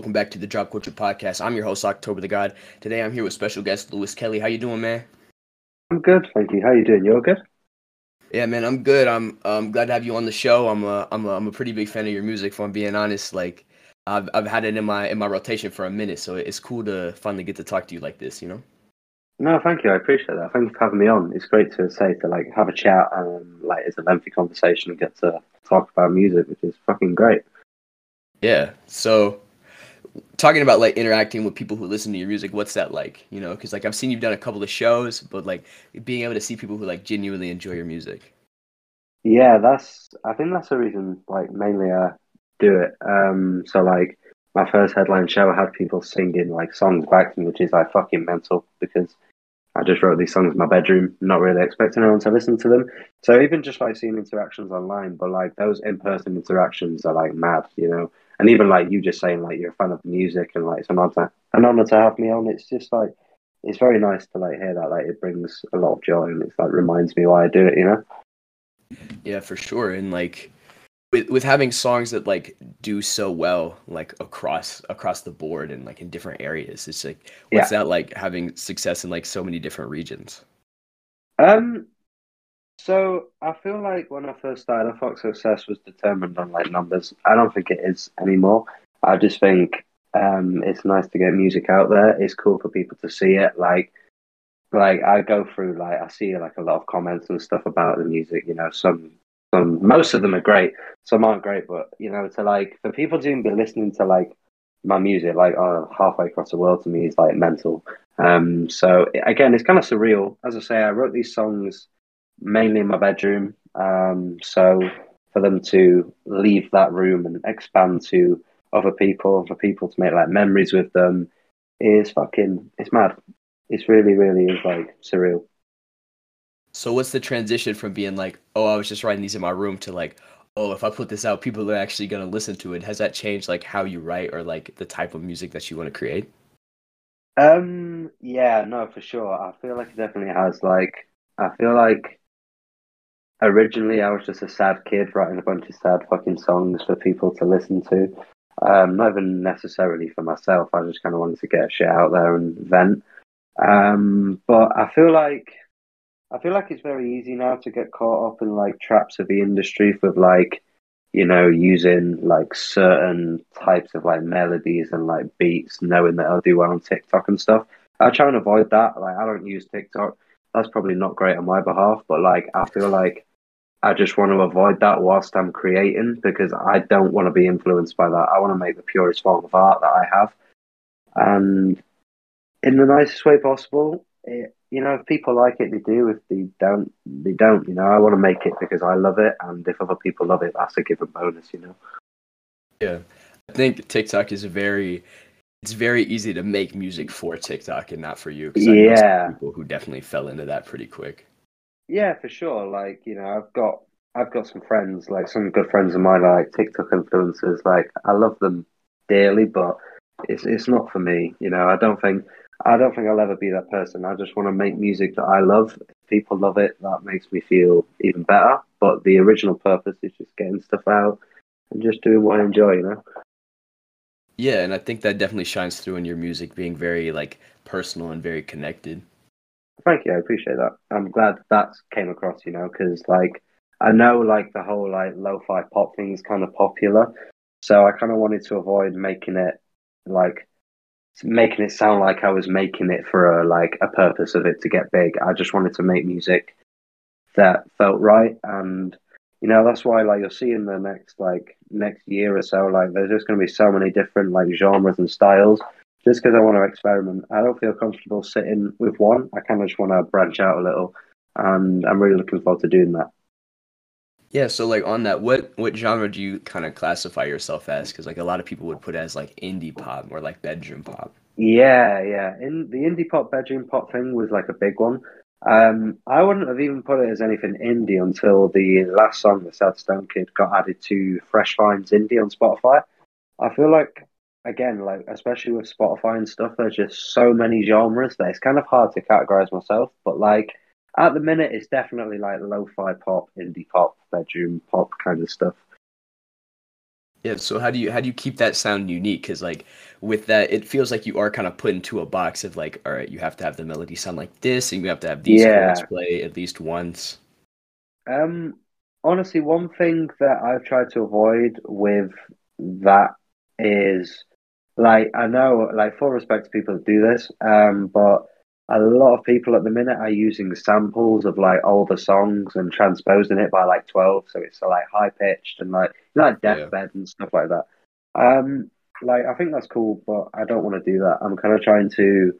Welcome back to the Drop Culture Podcast. I'm your host, October the God. Today I'm here with special guest Lewis Kelly. How you doing, man? I'm good, thank you. How you doing? You're good? Yeah, man, I'm good. I'm um, glad to have you on the show. I'm a, I'm a, I'm a pretty big fan of your music. If I'm being honest, like I've, I've had it in my in my rotation for a minute, so it's cool to finally get to talk to you like this. You know? No, thank you. I appreciate that. Thank you for having me on. It's great to say to like have a chat and like it's a lengthy conversation and get to talk about music, which is fucking great. Yeah. So talking about like interacting with people who listen to your music what's that like you know? Because like i've seen you've done a couple of shows but like being able to see people who like genuinely enjoy your music. Yeah that's i think that's the reason like mainly i do it. Um so like my first headline show I had people singing like songs back to me which is like fucking mental because i just wrote these songs in my bedroom not really expecting anyone to listen to them. So even just like seeing interactions online but like those in-person interactions are like mad you know and even like you just saying like you're a fan of the music and like it's an honor, an honor to have me on. It's just like it's very nice to like hear that. Like it brings a lot of joy and it's like reminds me why I do it. You know? Yeah, for sure. And like with with having songs that like do so well like across across the board and like in different areas it's like what's yeah. that like having success in like so many different regions um so I feel like when I first started, I thought success was determined on like numbers. I don't think it is anymore. I just think um, it's nice to get music out there. It's cool for people to see it. Like, like I go through like I see like a lot of comments and stuff about the music. You know, some some most of them are great, some aren't great. But you know, to like for people to be listening to like my music like oh, halfway across the world to me is like mental. Um, so again, it's kind of surreal. As I say, I wrote these songs mainly in my bedroom. Um, so for them to leave that room and expand to other people, for people to make like memories with them, is fucking it's mad. It's really, really is like surreal. So what's the transition from being like, oh, I was just writing these in my room to like, oh, if I put this out, people are actually gonna listen to it. Has that changed like how you write or like the type of music that you want to create? Um, yeah, no, for sure. I feel like it definitely has. Like, I feel like originally I was just a sad kid writing a bunch of sad fucking songs for people to listen to. Um, not even necessarily for myself. I just kind of wanted to get shit out there and vent. Um, but I feel like I feel like it's very easy now to get caught up in like traps of the industry with like you know using like certain types of like melodies and like beats, knowing that I'll do well on TikTok and stuff. I try and avoid that. Like I don't use TikTok. That's probably not great on my behalf, but like I feel like I just want to avoid that whilst I'm creating because I don't want to be influenced by that. I want to make the purest form of art that I have, and in the nicest way possible. It, you know, if people like it, they do. If they don't, they don't. You know, I want to make it because I love it, and if other people love it, that's a given bonus. You know. Yeah, I think TikTok is a very it's very easy to make music for TikTok and not for you. Yeah, people who definitely fell into that pretty quick. Yeah, for sure. Like you know, I've got I've got some friends, like some good friends of mine, like TikTok influencers. Like I love them dearly, but it's it's not for me. You know, I don't think I don't think I'll ever be that person. I just want to make music that I love. If people love it, that makes me feel even better. But the original purpose is just getting stuff out and just doing what I enjoy. You know. Yeah, and I think that definitely shines through in your music, being very like personal and very connected. Thank you. I appreciate that. I'm glad that came across, you know, because like I know like the whole like lo-fi pop thing is kind of popular, so I kind of wanted to avoid making it like making it sound like I was making it for a like a purpose of it to get big. I just wanted to make music that felt right, and you know that's why like you'll see in the next like next year or so, like there's just going to be so many different like genres and styles just because I want to experiment. I don't feel comfortable sitting with one. I kind of just want to branch out a little, and I'm really looking forward to doing that. Yeah, so like on that, what what genre do you kind of classify yourself as? Because like a lot of people would put as like indie pop or like bedroom pop. Yeah, yeah. In the indie pop, bedroom pop thing was like a big one. Um, I wouldn't have even put it as anything indie until the last song, "The Sad Stone Kid," got added to Fresh Finds Indie on Spotify. I feel like again, like especially with Spotify and stuff, there's just so many genres that it's kind of hard to categorize myself. But like at the minute, it's definitely like lo-fi pop, indie pop, bedroom pop kind of stuff. Yeah, so how do you how do you keep that sound unique? Because like with that, it feels like you are kind of put into a box of like, all right, you have to have the melody sound like this, and you have to have these Yeah. chords play at least once. Um, honestly, one thing that I've tried to avoid with that is like I know, like full respect to people that do this, um, but a lot of people at the minute are using samples of like older songs and transposing it by like twelve, so it's like high pitched and like you know, like Yeah. deathbed and stuff like that. Um, like I think that's cool, but I don't want to do that. I'm kind of trying to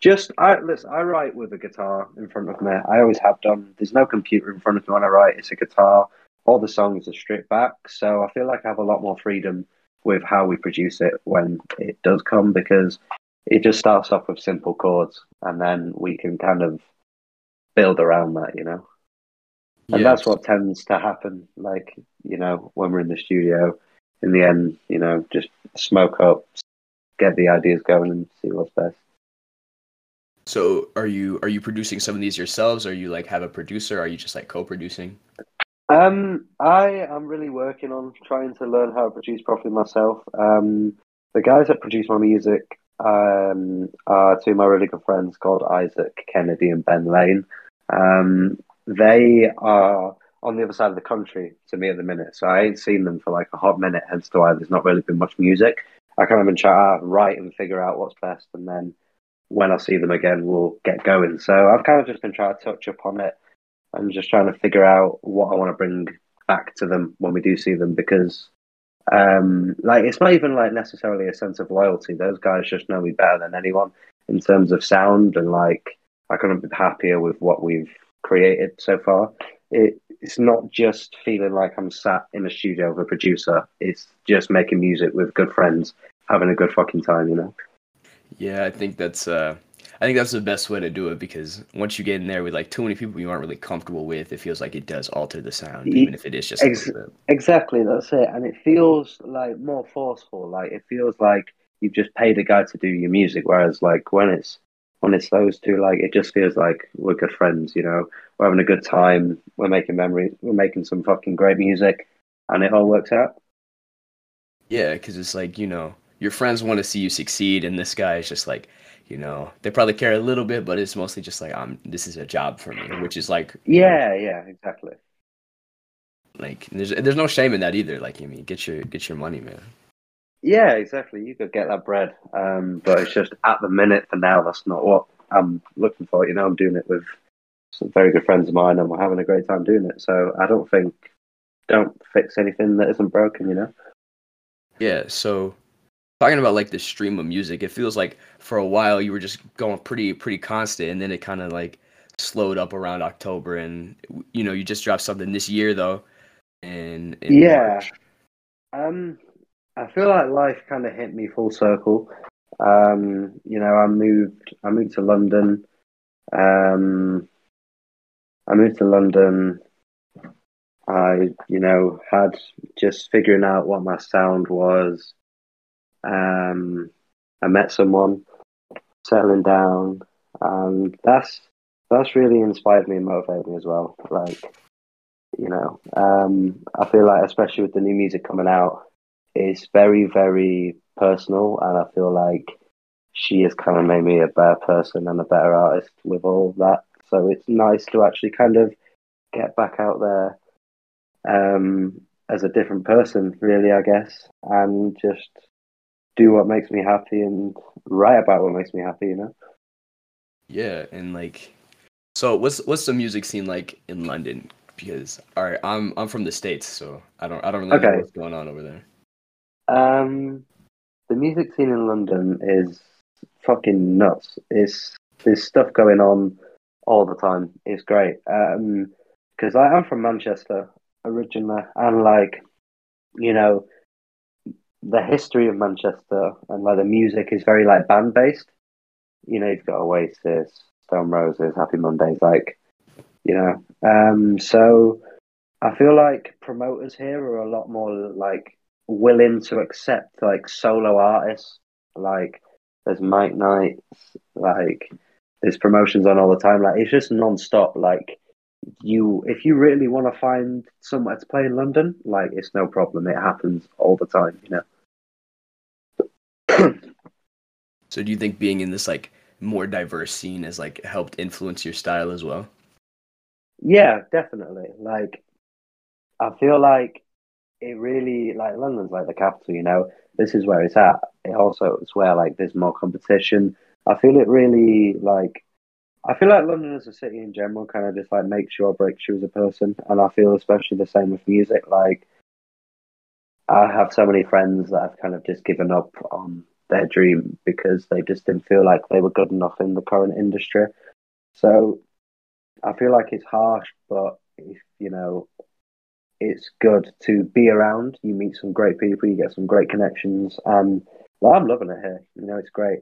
just I listen. I write with a guitar in front of me. I always have done. There's no computer in front of me when I write. It's a guitar. All the songs are stripped back, so I feel like I have a lot more freedom with how we produce it when it does come because it just starts off with simple chords, and then we can kind of build around that, you know. And Yeah. that's what tends to happen. Like you know, when we're in the studio, in the end, you know, just smoke up, get the ideas going, and see what's best. So are you are you producing some of these yourselves? Or you like have a producer? Are you just like co-producing? Um, I am really working on trying to learn how to produce properly myself. Um, the guys that produce my music um, are two of my really good friends called Isaac Kennedy and Ben Lane. Um, they are on the other side of the country to me at the minute, so I ain't seen them for like a hot minute, hence to why there's not really been much music. I kind of been trying to write and figure out what's best, and then when I see them again, we'll get going. So I've kind of just been trying to touch upon it and just trying to figure out what I want to bring back to them when we do see them because um like it's not even like necessarily a sense of loyalty. Those guys just know me better than anyone in terms of sound and like I couldn't be happier with what we've created so far. It it's not just feeling like I'm sat in a studio with a producer. It's just making music with good friends having a good fucking time you know? Yeah, I think that's uh I think that's the best way to do it because once you get in there with like too many people you aren't really comfortable with, it feels like it does alter the sound, even if it is just ex-. Exactly, that's it. And it feels like more forceful. Like it feels like you've just paid a guy to do your music. Whereas like when it's when it's those two, like it just feels like we're good friends, you know. We're having a good time, we're making memories, we're making some fucking great music and it all works out. Yeah, because it's like, you know, your friends want to see you succeed, and this guy is just like, you know, they probably care a little bit, but it's mostly just like, I'm this is a job for me, which is like, you know, Yeah, yeah, exactly. like there's there's no shame in that either. Like, I mean, get your get your money, man. Yeah, exactly. You could get that bread. Um, but it's just at the minute for now that's not what I'm looking for. You know, I'm doing it with some very good friends of mine and we're having a great time doing it. So I don't think don't fix anything that isn't broken, you know? Yeah, so talking about like the stream of music, it feels like for a while you were just going pretty pretty constant, and then it kind of like slowed up around October, and you know you just dropped something this year though, and Yeah. March. Um, I feel like life kind of hit me full circle. Um, you know, I moved. I moved to London. Um, I moved to London. I, you know, had just figuring out what my sound was. Um, I met someone, settling down, and that's that's really inspired me and motivated me as well. Like, you know, um, I feel like especially with the new music coming out, it's very very personal, and I feel like she has kind of made me a better person and a better artist with all that. So it's nice to actually kind of get back out there um, as a different person, really, I guess, and just do what makes me happy and write about what makes me happy, you know? Yeah, and like, so what's what's the music scene like in London? Because all right, I'm I'm from the states, so I don't I don't really know what's going on over there. Um, the music scene in London is fucking nuts. It's there's stuff going on all the time. It's great. Um, because I'm from Manchester originally, and like, you know, the history of Manchester and like the music is very like band based. You know, you've got Oasis, Stone Roses, Happy Mondays, like, you know. Um, so I feel like promoters here are a lot more like willing to accept like solo artists. Like there's mic Nights, like there's promotions on all the time. Like it's just non-stop. Like you if you really want to find somewhere to play in London, like it's no problem. It happens all the time, you know. so do you think being in this like more diverse scene has like helped influence your style as well? Yeah, definitely. Like I feel like it really like London's like the capital, you know. This is where it's at. It also it's where like there's more competition. I feel it really like I feel like London as a city in general kind of just like makes you or breaks you as a person, and I feel especially the same with music. Like, I have so many friends that have kind of just given up on their dream because they just didn't feel like they were good enough in the current industry. So, I feel like it's harsh, but if you know, it's good to be around. You meet some great people, you get some great connections, and well, I'm loving it here. You know, it's great.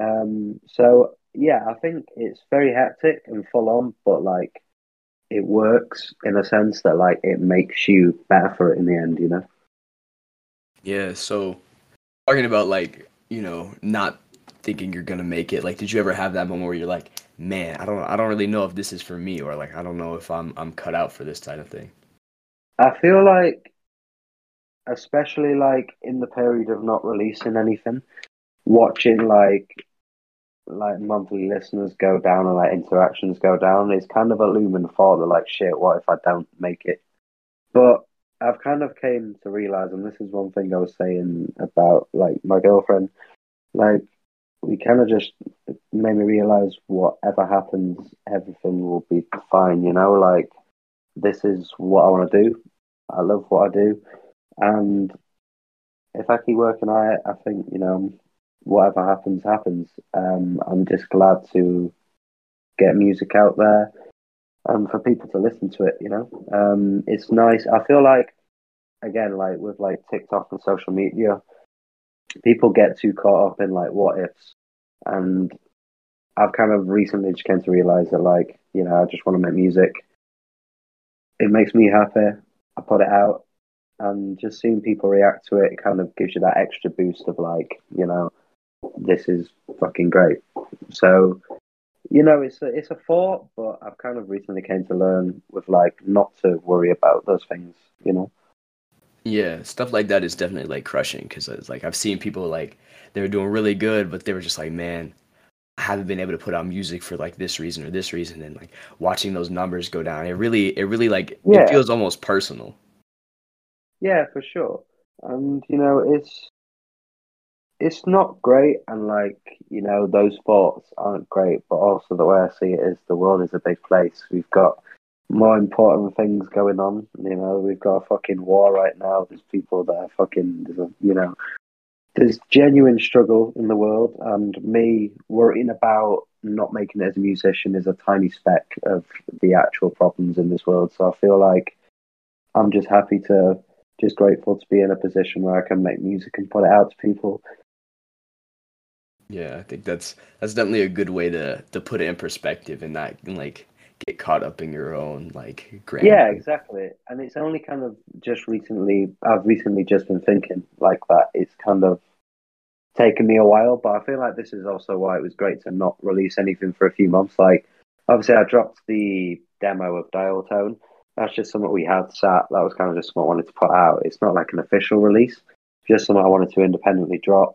Um, so yeah, I think it's very hectic and full on, but like it works in a sense that like it makes you better for it in the end, you know? Yeah, so talking about like, you know, not thinking you're gonna make it, like did you ever have that moment where you're like, man, I don't I don't really know if this is for me or like I don't know if I'm I'm cut out for this type of thing? I feel like especially like in the period of not releasing anything, watching like like monthly listeners go down and like interactions go down, it's kind of a looming thought that like shit, what if I don't make it? But I've kind of came to realize, and this is one thing I was saying about like my girlfriend, like we kind of just made me realize whatever happens, everything will be fine. You know, like this is what I want to do. I love what I do, and if I keep working at it, I think you know whatever happens, happens. Um, I'm just glad to get music out there and for people to listen to it. You know, um, it's nice. I feel like again, like with like TikTok and social media, people get too caught up in like what ifs, and I've kind of recently just came to realize that like you know I just want to make music. It makes me happy. I put it out, and just seeing people react to it, it kind of gives you that extra boost of like you know this is fucking great. So, you know, it's a, it's a thought, but I've kind of recently came to learn with like not to worry about those things, you know. Yeah, stuff like that is definitely like crushing because it's like I've seen people like they were doing really good, but they were just like, man, I haven't been able to put out music for like this reason or this reason, and like watching those numbers go down, it really, it really like yeah. it feels almost personal. Yeah, for sure, and you know, it's it's not great, and like you know, those thoughts aren't great. But also, the way I see it is, the world is a big place. We've got more important things going on. You know, we've got a fucking war right now. There's people that are fucking, you know, there's genuine struggle in the world, and me worrying about not making it as a musician is a tiny speck of the actual problems in this world. So I feel like I'm just happy to, just grateful to be in a position where I can make music and put it out to people. Yeah, I think that's that's definitely a good way to to put it in perspective and not like get caught up in your own like grand. Yeah, exactly. And it's only kind of just recently I've recently just been thinking like that. It's kind of taken me a while, but I feel like this is also why it was great to not release anything for a few months. Like obviously I dropped the demo of Dial Tone. That's just something we had sat. That was kind of just what I wanted to put out. It's not like an official release, just something I wanted to independently drop.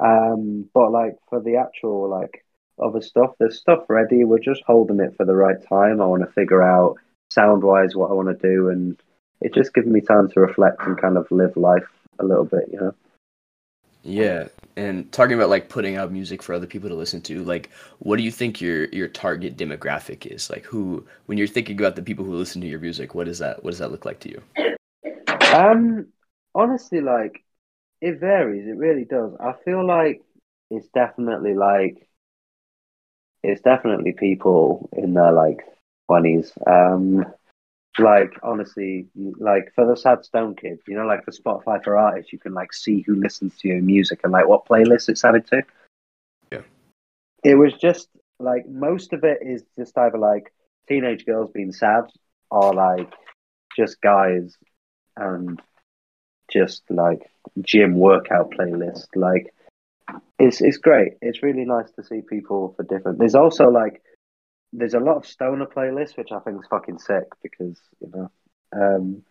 Um, but like for the actual like other stuff, there's stuff ready. We're just holding it for the right time. I want to figure out sound wise what I want to do, and it's just giving me time to reflect and kind of live life a little bit, you know. Yeah, and talking about like putting out music for other people to listen to, like what do you think your your target demographic is? Like who when you're thinking about the people who listen to your music, what does that what does that look like to you? Um honestly like it varies. It really does. I feel like it's definitely like it's definitely people in their like twenties. Um, like honestly, like for the Sad Stone Kid, you know, like for Spotify for artists, you can like see who listens to your music and like what playlist it's added to. Yeah, it was just like most of it is just either like teenage girls being sad or like just guys and just like gym workout playlist. Like it's it's great. It's really nice to see people for different. There's also like there's a lot of stoner playlists, which I think is fucking sick because you know um,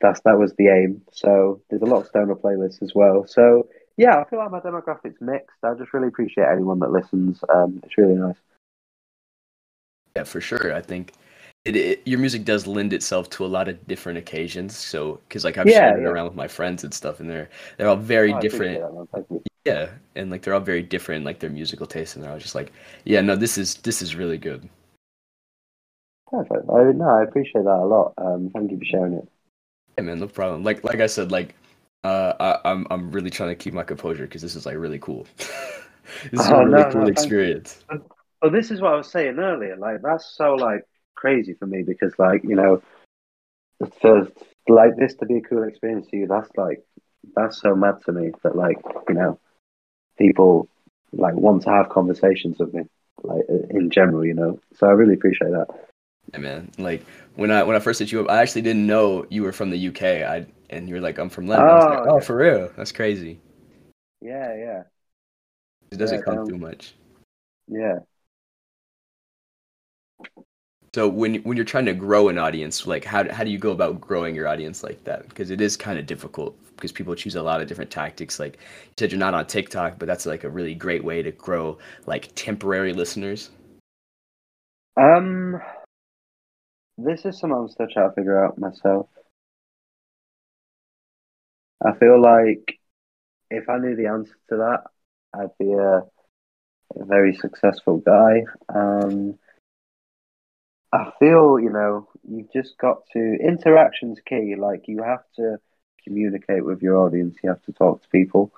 that's that was the aim. So there's a lot of stoner playlists as well. So yeah, I feel like my demographic's mixed. I just really appreciate anyone that listens. Um, it's really nice. Yeah, for sure. I think it, it, your music does lend itself to a lot of different occasions. So, because like I've yeah, shared yeah. it around with my friends and stuff, and they're they're all very oh, different. Yeah, and like they're all very different, like their musical taste, and they're all just like, yeah, no, this is this is really good. Perfect. I no, I appreciate that a lot. Um, thank you for sharing it. Yeah, man, no problem. Like like I said, like uh, I, I'm I'm really trying to keep my composure because this is like really cool. this is oh, a really no, cool no, experience. Well, this is what I was saying earlier. Like that's so like crazy for me because like you know, for like this to be a cool experience to you, that's like that's so mad to me that like you know, people like want to have conversations with me like in general, you know. So I really appreciate that. Yeah, man. Like when I when I first hit you up, I actually didn't know you were from the UK. I and you were like, I'm from London. Oh, like, oh, oh for real? That's crazy. Yeah, yeah. It doesn't yeah, come through much. Yeah. So when when you're trying to grow an audience, like how how do you go about growing your audience like that? Because it is kind of difficult because people choose a lot of different tactics. Like you said, you're not on TikTok, but that's like a really great way to grow like temporary listeners. Um, this is something I'm still trying to figure out myself. I feel like if I knew the answer to that, I'd be a, a very successful guy. Um, I feel, you know, you've just got to interaction's key. Like you have to communicate with your audience. You have to talk to people.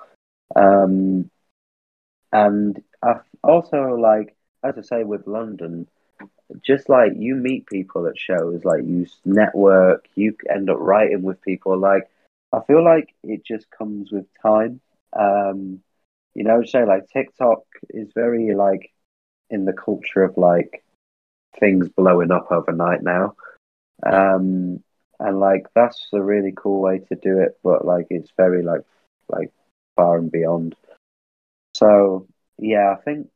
Um, and I also like, as I say, with London, just like you meet people at shows, like you network, you end up writing with people. Like I feel like it just comes with time. Um, you know, say like TikTok is very like in the culture of like things blowing up overnight now. Um, and like that's a really cool way to do it, but like it's very like like far and beyond. So yeah, I think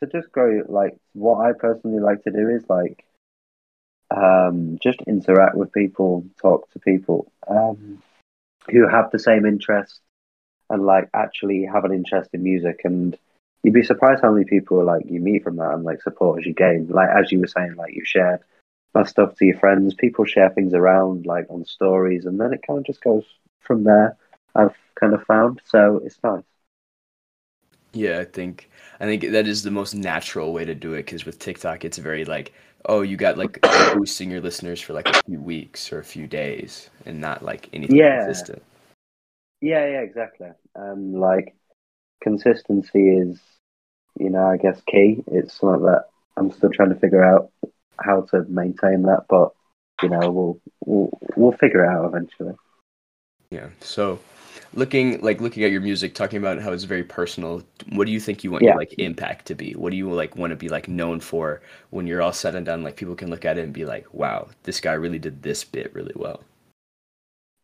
to just go like what I personally like to do is like um, just interact with people, talk to people um, who have the same interests and like actually have an interest in music and you'd be surprised how many people like you meet from that and like support as you gain. Like as you were saying, like you shared my stuff to your friends. People share things around like on stories, and then it kind of just goes from there. I've kind of found so it's nice. Yeah, I think I think that is the most natural way to do it because with TikTok, it's very like, oh, you got like boosting your listeners for like a few weeks or a few days, and not like anything yeah. consistent. Yeah, yeah, exactly. Um, like consistency is you know, I guess key. It's something that I'm still trying to figure out how to maintain that, but you know, we'll we'll we'll figure it out eventually. Yeah. So, looking like looking at your music, talking about how it's very personal. What do you think you want yeah. your like impact to be? What do you like want to be like known for when you're all said and done? Like people can look at it and be like, "Wow, this guy really did this bit really well."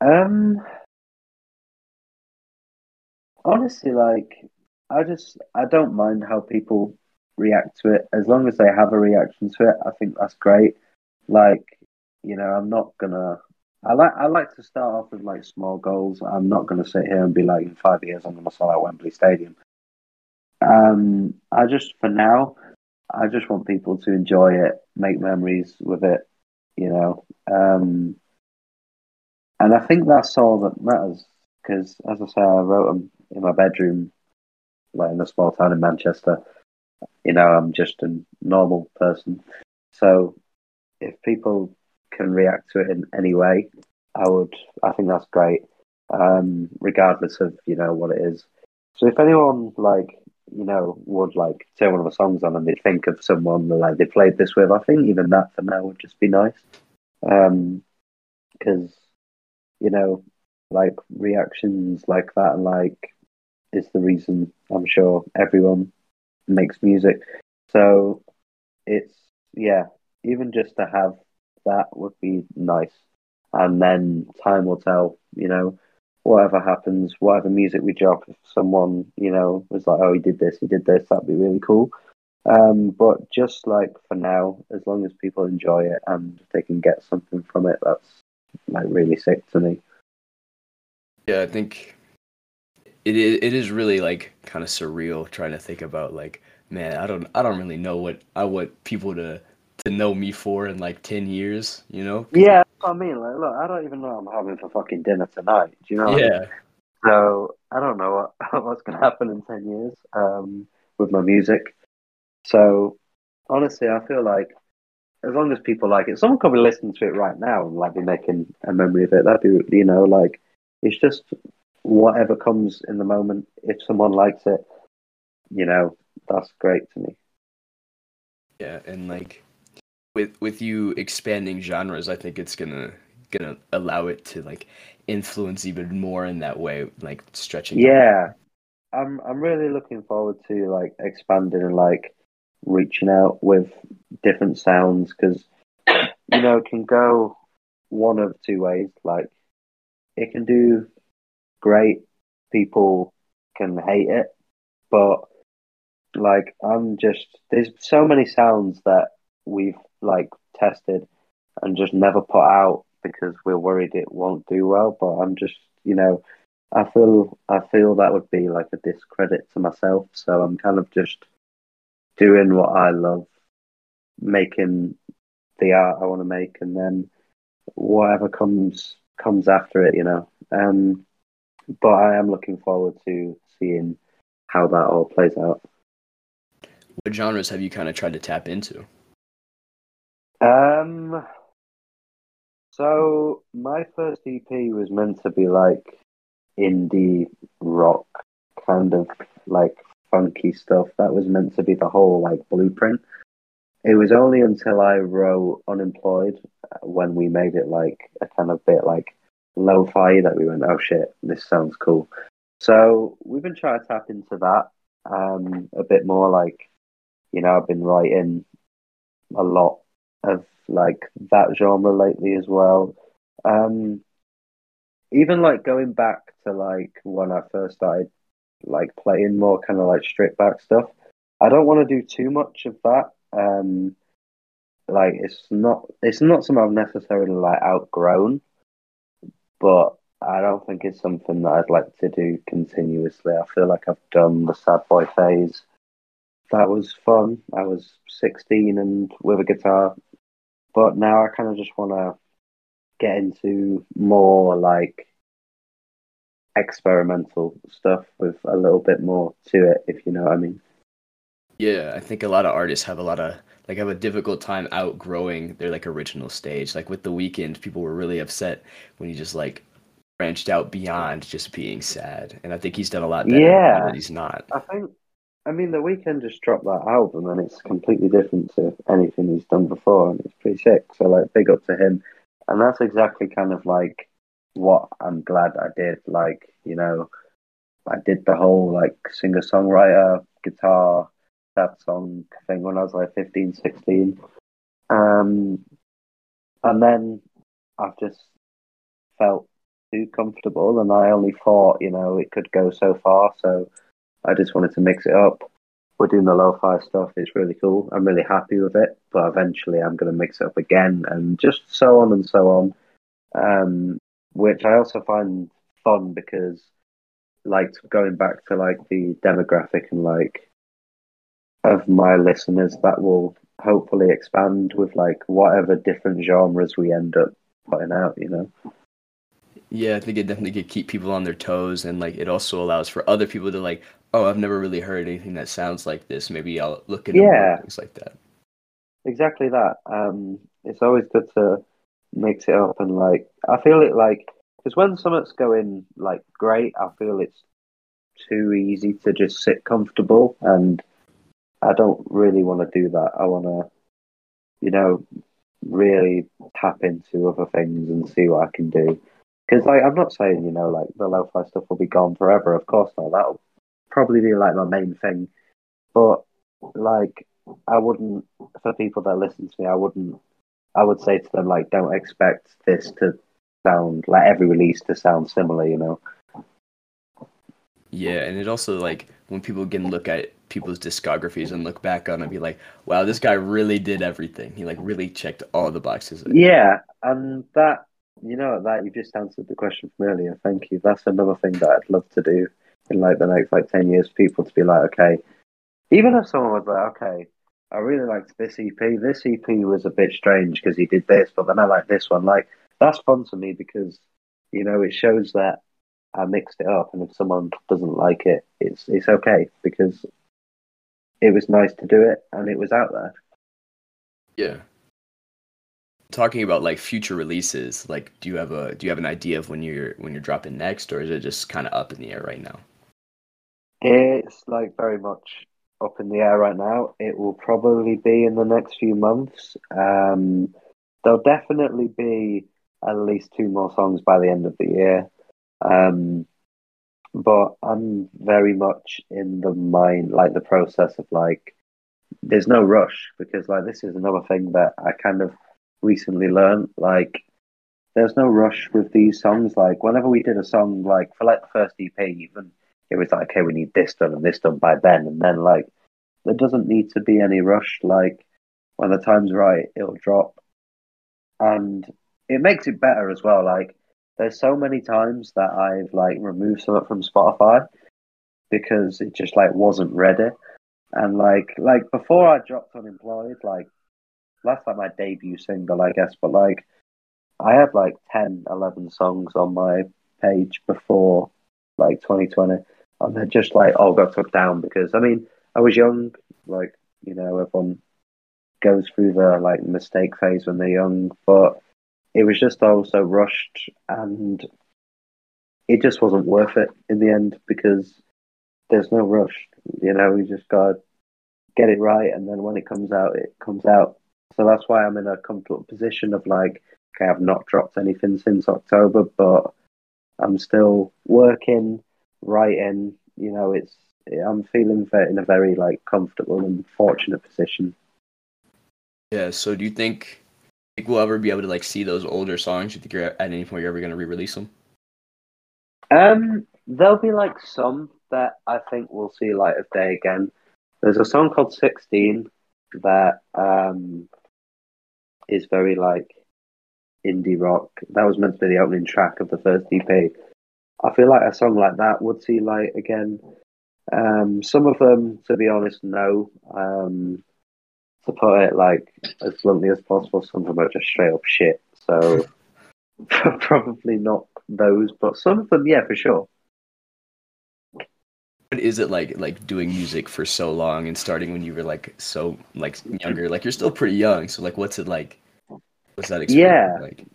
Um. Honestly, like I just I don't mind how people react to it as long as they have a reaction to it. I think that's great. Like you know, I'm not gonna. I like I like to start off with like small goals. I'm not gonna sit here and be like, in five years I'm gonna sell out Wembley Stadium. Um, I just for now, I just want people to enjoy it, make memories with it. You know, um, and I think that's all that matters. Because as I say, I wrote them in my bedroom like in a small town in Manchester. You know, I'm just a normal person. So if people can react to it in any way, I would. I think that's great, um, regardless of you know what it is. So if anyone like you know would like turn one of the songs on and they think of someone like they played this with, I think even that for now would just be nice. Um, because you know, like reactions like that and like is the reason I'm sure everyone makes music. So it's yeah, even just to have that would be nice. And then time will tell, you know, whatever happens, whatever music we drop, if someone, you know, was like, Oh, he did this, he did this, that'd be really cool. Um, but just like for now, as long as people enjoy it and they can get something from it, that's like really sick to me. Yeah, I think it is, it is really like kind of surreal trying to think about like, man, I don't I don't really know what I want people to to know me for in like ten years, you know? Yeah, I mean. Like, look, I don't even know what I'm having for fucking dinner tonight. Do you know? Yeah. I mean? So I don't know what what's gonna happen in ten years um, with my music. So honestly, I feel like as long as people like it, someone could be listening to it right now and like be making a memory of it. That'd be, you know, like it's just whatever comes in the moment. If someone likes it, you know, that's great to me. Yeah, and like with with you expanding genres, I think it's gonna gonna allow it to like influence even more in that way, like stretching. Yeah, I'm I'm really looking forward to like expanding and like reaching out with different sounds because you know it can go one of two ways. Like it can do great, people can hate it, but like I'm just there's so many sounds that we've like tested and just never put out because we're worried it won't do well. But I'm just you know I feel I feel that would be like a discredit to myself. So I'm kind of just doing what I love, making the art I want to make, and then whatever comes comes after it, you know. Um, but I am looking forward to seeing how that all plays out. What genres have you kind of tried to tap into? Um, so my first EP was meant to be like indie rock, kind of like funky stuff. That was meant to be the whole like blueprint. It was only until I wrote Unemployed uh, when we made it like a kind of bit like lo-fi that we went, oh shit, this sounds cool. So we've been trying to tap into that um, a bit more. Like, you know, I've been writing a lot of like that genre lately as well. Um, even like going back to like when I first started like playing more kind of like stripped back stuff. I don't want to do too much of that. Um, like it's not it's not something I've necessarily like outgrown, but I don't think it's something that I'd like to do continuously. I feel like I've done the sad boy phase. That was fun. I was 16 and with a guitar, but now I kind of just want to get into more like experimental stuff with a little bit more to it, if you know what I mean. Yeah, I think a lot of artists have a lot of like have a difficult time outgrowing their like original stage. Like with the Weeknd, people were really upset when he just like branched out beyond just being sad, and I think he's done a lot better. Yeah, that he's not. I think. I mean, the Weeknd just dropped that album, and it's completely different to anything he's done before, and it's pretty sick. So, like, big up to him. And that's exactly kind of like what I'm glad I did. Like, you know, I did the whole like singer songwriter guitar that song thing when I was like 15, 16. Um, and then I've just felt too comfortable, and I only thought, you know, it could go so far. So I just wanted to mix it up. We're doing the lo-fi stuff; it's really cool. I'm really happy with it, but eventually I'm going to mix it up again, and just so on and so on. Um, which I also find fun because, like, going back to like the demographic and like of my listeners, that will hopefully expand with like whatever different genres we end up putting out. You know. Yeah, I think it definitely could keep people on their toes, and like it also allows for other people to like, oh, I've never really heard anything that sounds like this. Maybe I'll look into yeah. things like that. Exactly that. Um, it's always good to mix it up and like I feel it like because when something's going like great, I feel it's too easy to just sit comfortable, and I don't really want to do that. I want to, you know, really tap into other things and see what I can do. Because like I'm not saying you know like the lo-fi stuff will be gone forever. Of course not. That'll probably be like my main thing. But like I wouldn't for people that listen to me, I wouldn't I would say to them like, don't expect this to sound like every release to sound similar, you know. Yeah, and it also like when people can look at people's discographies and look back on and be like, wow, this guy really did everything. He like really checked all the boxes. Yeah, and that you know that you just answered the question from earlier. Thank you. That's another thing that I'd love to do in like the next like ten years. People to be like, okay, even if someone was like, okay, I really liked this EP. This EP was a bit strange because he did this, but then I like this one. Like that's fun to me because you know it shows that I mixed it up, and if someone doesn't like it, it's it's okay because it was nice to do it and it was out there. Yeah. Talking about like future releases, like do you have a do you have an idea of when you're when you're dropping next, or is it just kind of up in the air right now? It's like very much up in the air right now. It will probably be in the next few months. Um, there'll definitely be at least two more songs by the end of the year. Um, but I'm very much in the mind, like the process of like, there's no rush because like this is another thing that I kind of recently learned. Like, there's no rush with these songs. Like, whenever we did a song, like for like the first EP, even it was like, okay, we need this done and this done by then, and then like there doesn't need to be any rush. Like when the time's right, it'll drop, and it makes it better as well. Like there's so many times that I've like removed something from Spotify because it just like wasn't ready. And like like before I dropped unemployed, like that's like my debut single, I guess, but like I had like 10, 11 songs on my page before like 2020 and they just like all got took down because I mean I was young, like, you know, everyone goes through the like mistake phase when they're young, but it was just all so rushed and it just wasn't worth it in the end because there's no rush. You know, we just got to get it right, and then when it comes out, it comes out. So that's why I'm in a comfortable position of like, okay, I've not dropped anything since October, but I'm still working, writing. You know, it's I'm feeling in a very like comfortable and fortunate position. Yeah. So do you think we'll ever be able to like see those older songs? You think you're at any point you're ever going to re-release them? Um, there'll be like some that I think we'll see light of day again. There's a song called 16 that um is very like indie rock. That was meant to be the opening track of the first EP. I feel like a song like that would see light again. Um, some of them, to be honest, no. Um, to put it like as bluntly as possible, some of them are just straight up shit. So probably not those, but some of them, yeah, for sure. What is it like, like doing music for so long and starting when you were like so like younger? Like you're still pretty young, so like, what's it like? What's that experience yeah. like?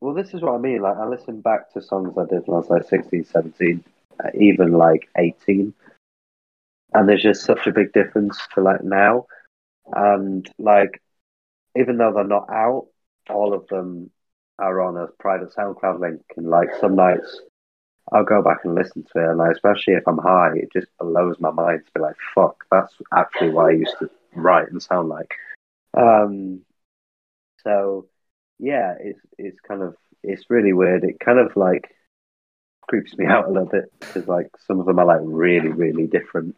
Well, this is what I mean. Like, I listen back to songs I did when I was like 16, 17, uh, even like 18. And there's just such a big difference to like now and like even though they're not out, all of them are on a private SoundCloud link. And like some nights, I'll go back and listen to it, and like, especially if I'm high, it just blows my mind to be like, "Fuck, that's actually what I used to write and sound like." Um, so yeah, it's it's kind of it's really weird. It kind of like creeps me out a little bit because like some of them are like really really different.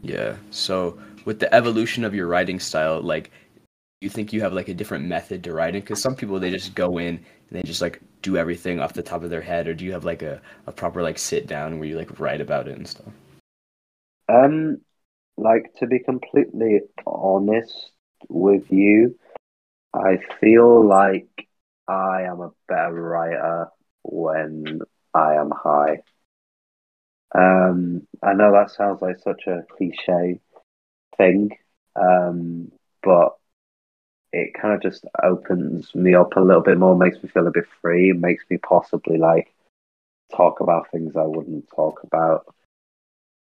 Yeah. So with the evolution of your writing style, like you think you have like a different method to writing? Because some people they just go in and they just like do everything off the top of their head, or do you have like a, a proper like sit down where you like write about it and stuff? Um, like to be completely honest with you, I feel like I am a better writer when I am high. Um, I know that sounds like such a cliche thing, um, but it kind of just opens me up a little bit more, makes me feel a bit free, makes me possibly like talk about things I wouldn't talk about.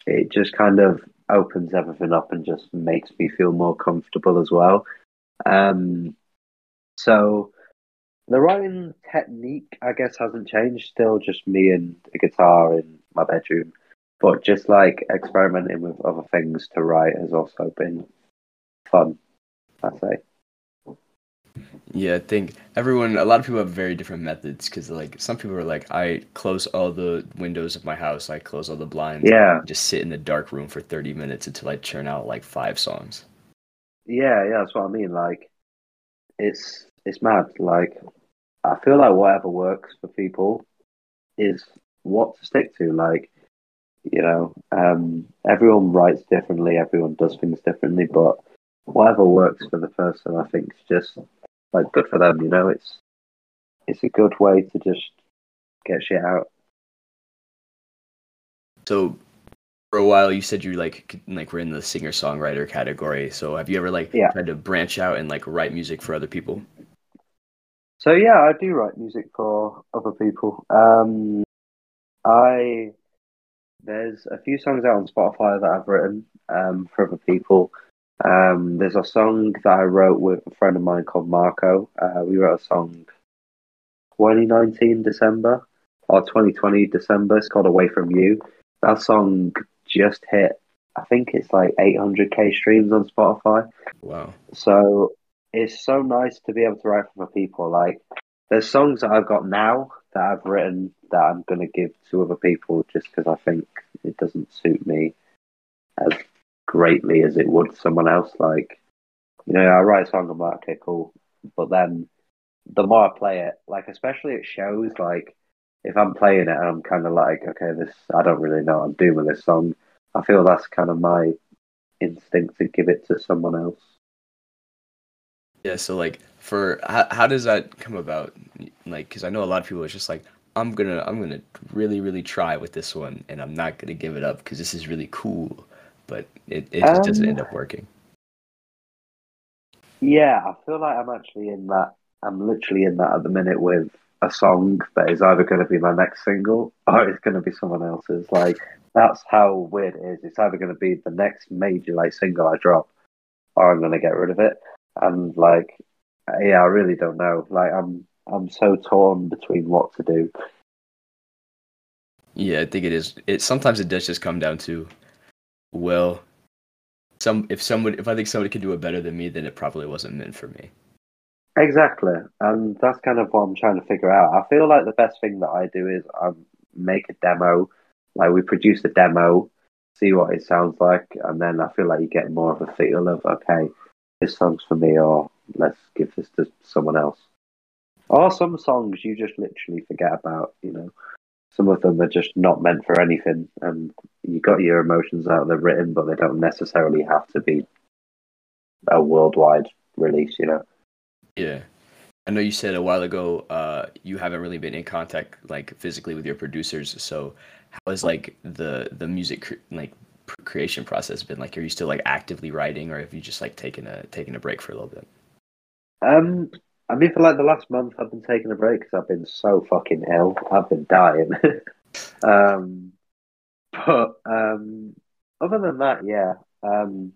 It just kind of opens everything up and just makes me feel more comfortable as well. Um, so the writing technique, I guess, hasn't changed. Still, just me and a guitar in my bedroom but just like experimenting with other things to write has also been fun. I say. Yeah, I think everyone, a lot of people have very different methods because, like, some people are like, I close all the windows of my house, I close all the blinds, yeah, just sit in the dark room for 30 minutes until I churn out like five songs. Yeah, yeah, that's what I mean. Like, it's it's mad. Like, I feel like whatever works for people is what to stick to. Like, you know, um, everyone writes differently, everyone does things differently, but whatever works for the person, I think, is just like good for them. You know, it's it's a good way to just get shit out. So, for a while, you said you like like were in the singer songwriter category. So, have you ever like yeah. tried to branch out and like write music for other people? So yeah, I do write music for other people. Um, I there's a few songs out on Spotify that I've written um, for other people. Um, there's a song that I wrote with a friend of mine called Marco. Uh, we wrote a song 2019 December or 2020 December. It's called Away From You. That song just hit, I think it's like 800k streams on Spotify. Wow. So it's so nice to be able to write for other people. Like, there's songs that I've got now that I've written that I'm going to give to other people just because I think it doesn't suit me as greatly as it would someone else. Like, you know, I write a song, I'm like, okay, cool. But then the more I play it, like, especially it shows, like, if I'm playing it and I'm kind of like, okay, this, I don't really know what I'm doing with this song, I feel that's kind of my instinct to give it to someone else. Yeah, so like for how, how does that come about? Like, because I know a lot of people are just like, I'm gonna I'm gonna really really try with this one, and I'm not gonna give it up because this is really cool, but it it just um, doesn't end up working. Yeah, I feel like I'm actually in that. I'm literally in that at the minute with a song that is either going to be my next single or it's going to be someone else's. Like that's how weird it is. It's either going to be the next major like single I drop, or I'm going to get rid of it. And like, yeah, I really don't know. Like I'm I'm so torn between what to do. Yeah, I think it is. It sometimes it does just come down to, well, some if someone if I think somebody could do it better than me, then it probably wasn't meant for me. Exactly, and that's kind of what I'm trying to figure out. I feel like the best thing that I do is I make a demo, like we produce a demo, see what it sounds like, and then I feel like you get more of a feel of okay, this song's for me, or let's give this to someone else. Or some songs you just literally forget about, you know. Some of them are just not meant for anything, and you got your emotions out. They're written, but they don't necessarily have to be a worldwide release, you know. Yeah, I know you said a while ago uh, you haven't really been in contact like physically with your producers. So how is like the the music like creation process been? Like, are you still like actively writing, or have you just like taken a taken a break for a little bit? Um, I mean, for like the last month, I've been taking a break because I've been so fucking ill. I've been dying. um, but um, other than that, yeah, um,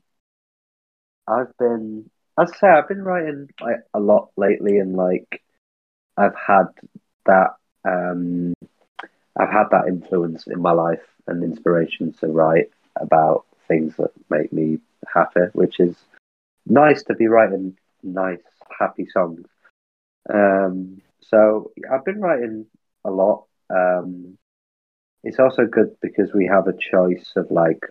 I've been. I'd say I've been writing like a lot lately, and like I've had that. Um, I've had that influence in my life and inspiration to write about things that make me happy, which is nice to be writing nice, happy songs. Um, so I've been writing a lot. Um, it's also good because we have a choice of like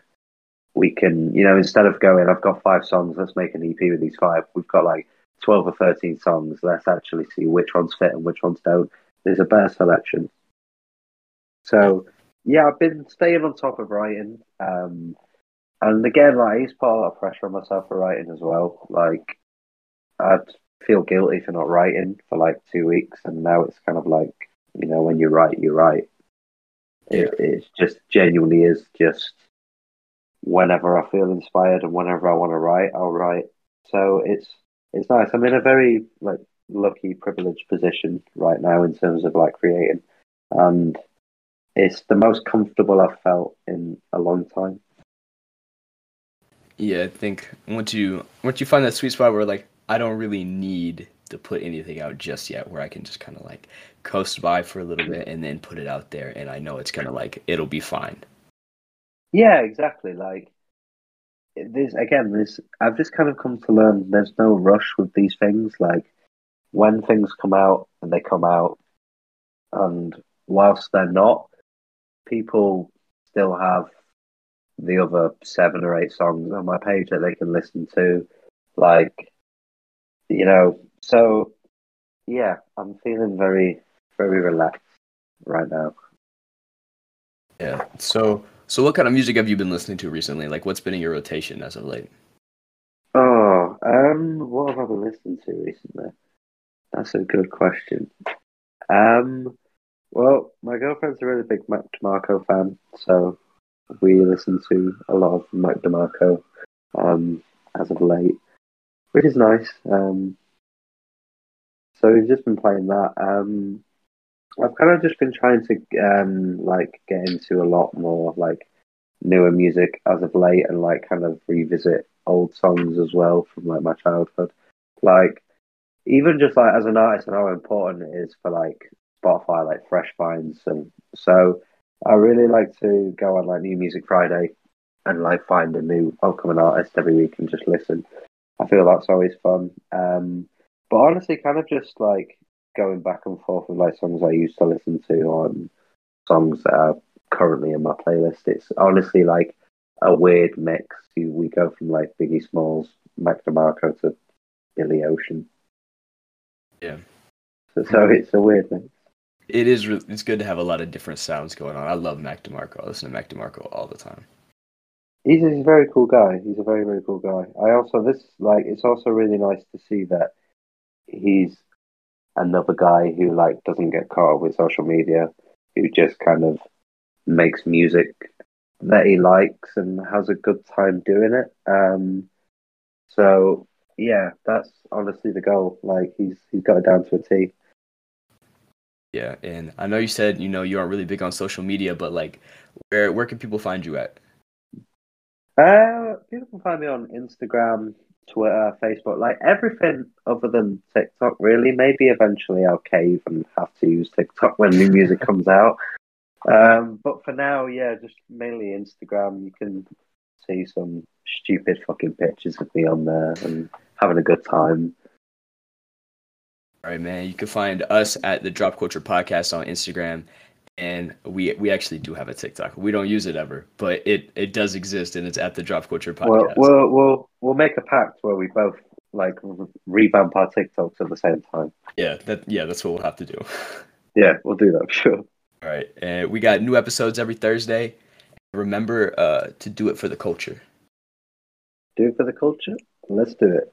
we can, you know, instead of going, I've got five songs, let's make an EP with these five. We've got like twelve or thirteen songs. Let's actually see which ones fit and which ones don't. There's a better selection. So yeah, I've been staying on top of writing. Um, and again, like I used to put a lot of pressure on myself for writing as well. Like I'd feel guilty for not writing for like two weeks, and now it's kind of like you know when you write, you write. Yeah. It, it's just genuinely is just whenever I feel inspired and whenever I want to write, I'll write. So it's it's nice. I'm in a very like lucky, privileged position right now in terms of like creating, and it's the most comfortable I've felt in a long time. Yeah, I think once you once you find that sweet spot where like I don't really need to put anything out just yet, where I can just kind of like coast by for a little bit and then put it out there, and I know it's gonna like it'll be fine. Yeah, exactly. Like this again, this I've just kind of come to learn. There's no rush with these things. Like when things come out and they come out, and whilst they're not, people still have the other seven or eight songs on my page that they can listen to. Like, you know, so yeah, I'm feeling very, very relaxed right now. Yeah. So, so what kind of music have you been listening to recently? Like, what's been in your rotation as of late? Oh, um, what have I been listening to recently? That's a good question. Um, well, my girlfriend's a really big Mac DeMarco fan, so we listen to a lot of Mac DeMarco um, as of late, which is nice. Um, so we've just been playing that. Um, I've kind of just been trying to um, like get into a lot more like newer music as of late, and like kind of revisit old songs as well from like my childhood. Like even just like as an artist, and how important it is for like Spotify, like fresh finds, and so I really like to go on like New Music Friday and like find a new upcoming artist every week and just listen. I feel that's always fun. Um, but honestly, kind of just like going back and forth with like songs I used to listen to on songs that are currently in my playlist. It's honestly like a weird mix. We go from like Biggie Smalls, Mac DeMarco to Billy Ocean. Yeah. So, so it's a weird mix. It is. It's good to have a lot of different sounds going on. I love Mac DeMarco. I listen to Mac DeMarco all the time. He's, he's a very cool guy. He's a very very cool guy. I also this like it's also really nice to see that he's another guy who like doesn't get caught up with social media, who just kind of makes music that he likes and has a good time doing it. Um, so yeah, that's honestly the goal. Like he's he's got it down to a T. Yeah, and I know you said you know you aren't really big on social media, but like, where where can people find you at? Uh, people can find me on Instagram, Twitter, Facebook, like everything other than TikTok. Really, maybe eventually I'll cave and have to use TikTok when new music comes out. Um, but for now, yeah, just mainly Instagram. You can see some stupid fucking pictures of me on there and having a good time. All right, man. You can find us at the Drop Culture Podcast on Instagram, and we we actually do have a TikTok. We don't use it ever, but it it does exist, and it's at the Drop Culture Podcast. Well, we'll we'll, we'll make a pact where we both like revamp our TikToks at the same time. Yeah, that yeah, that's what we'll have to do. Yeah, we'll do that for sure. All right, and we got new episodes every Thursday. Remember uh, to do it for the culture. Do it for the culture. Let's do it.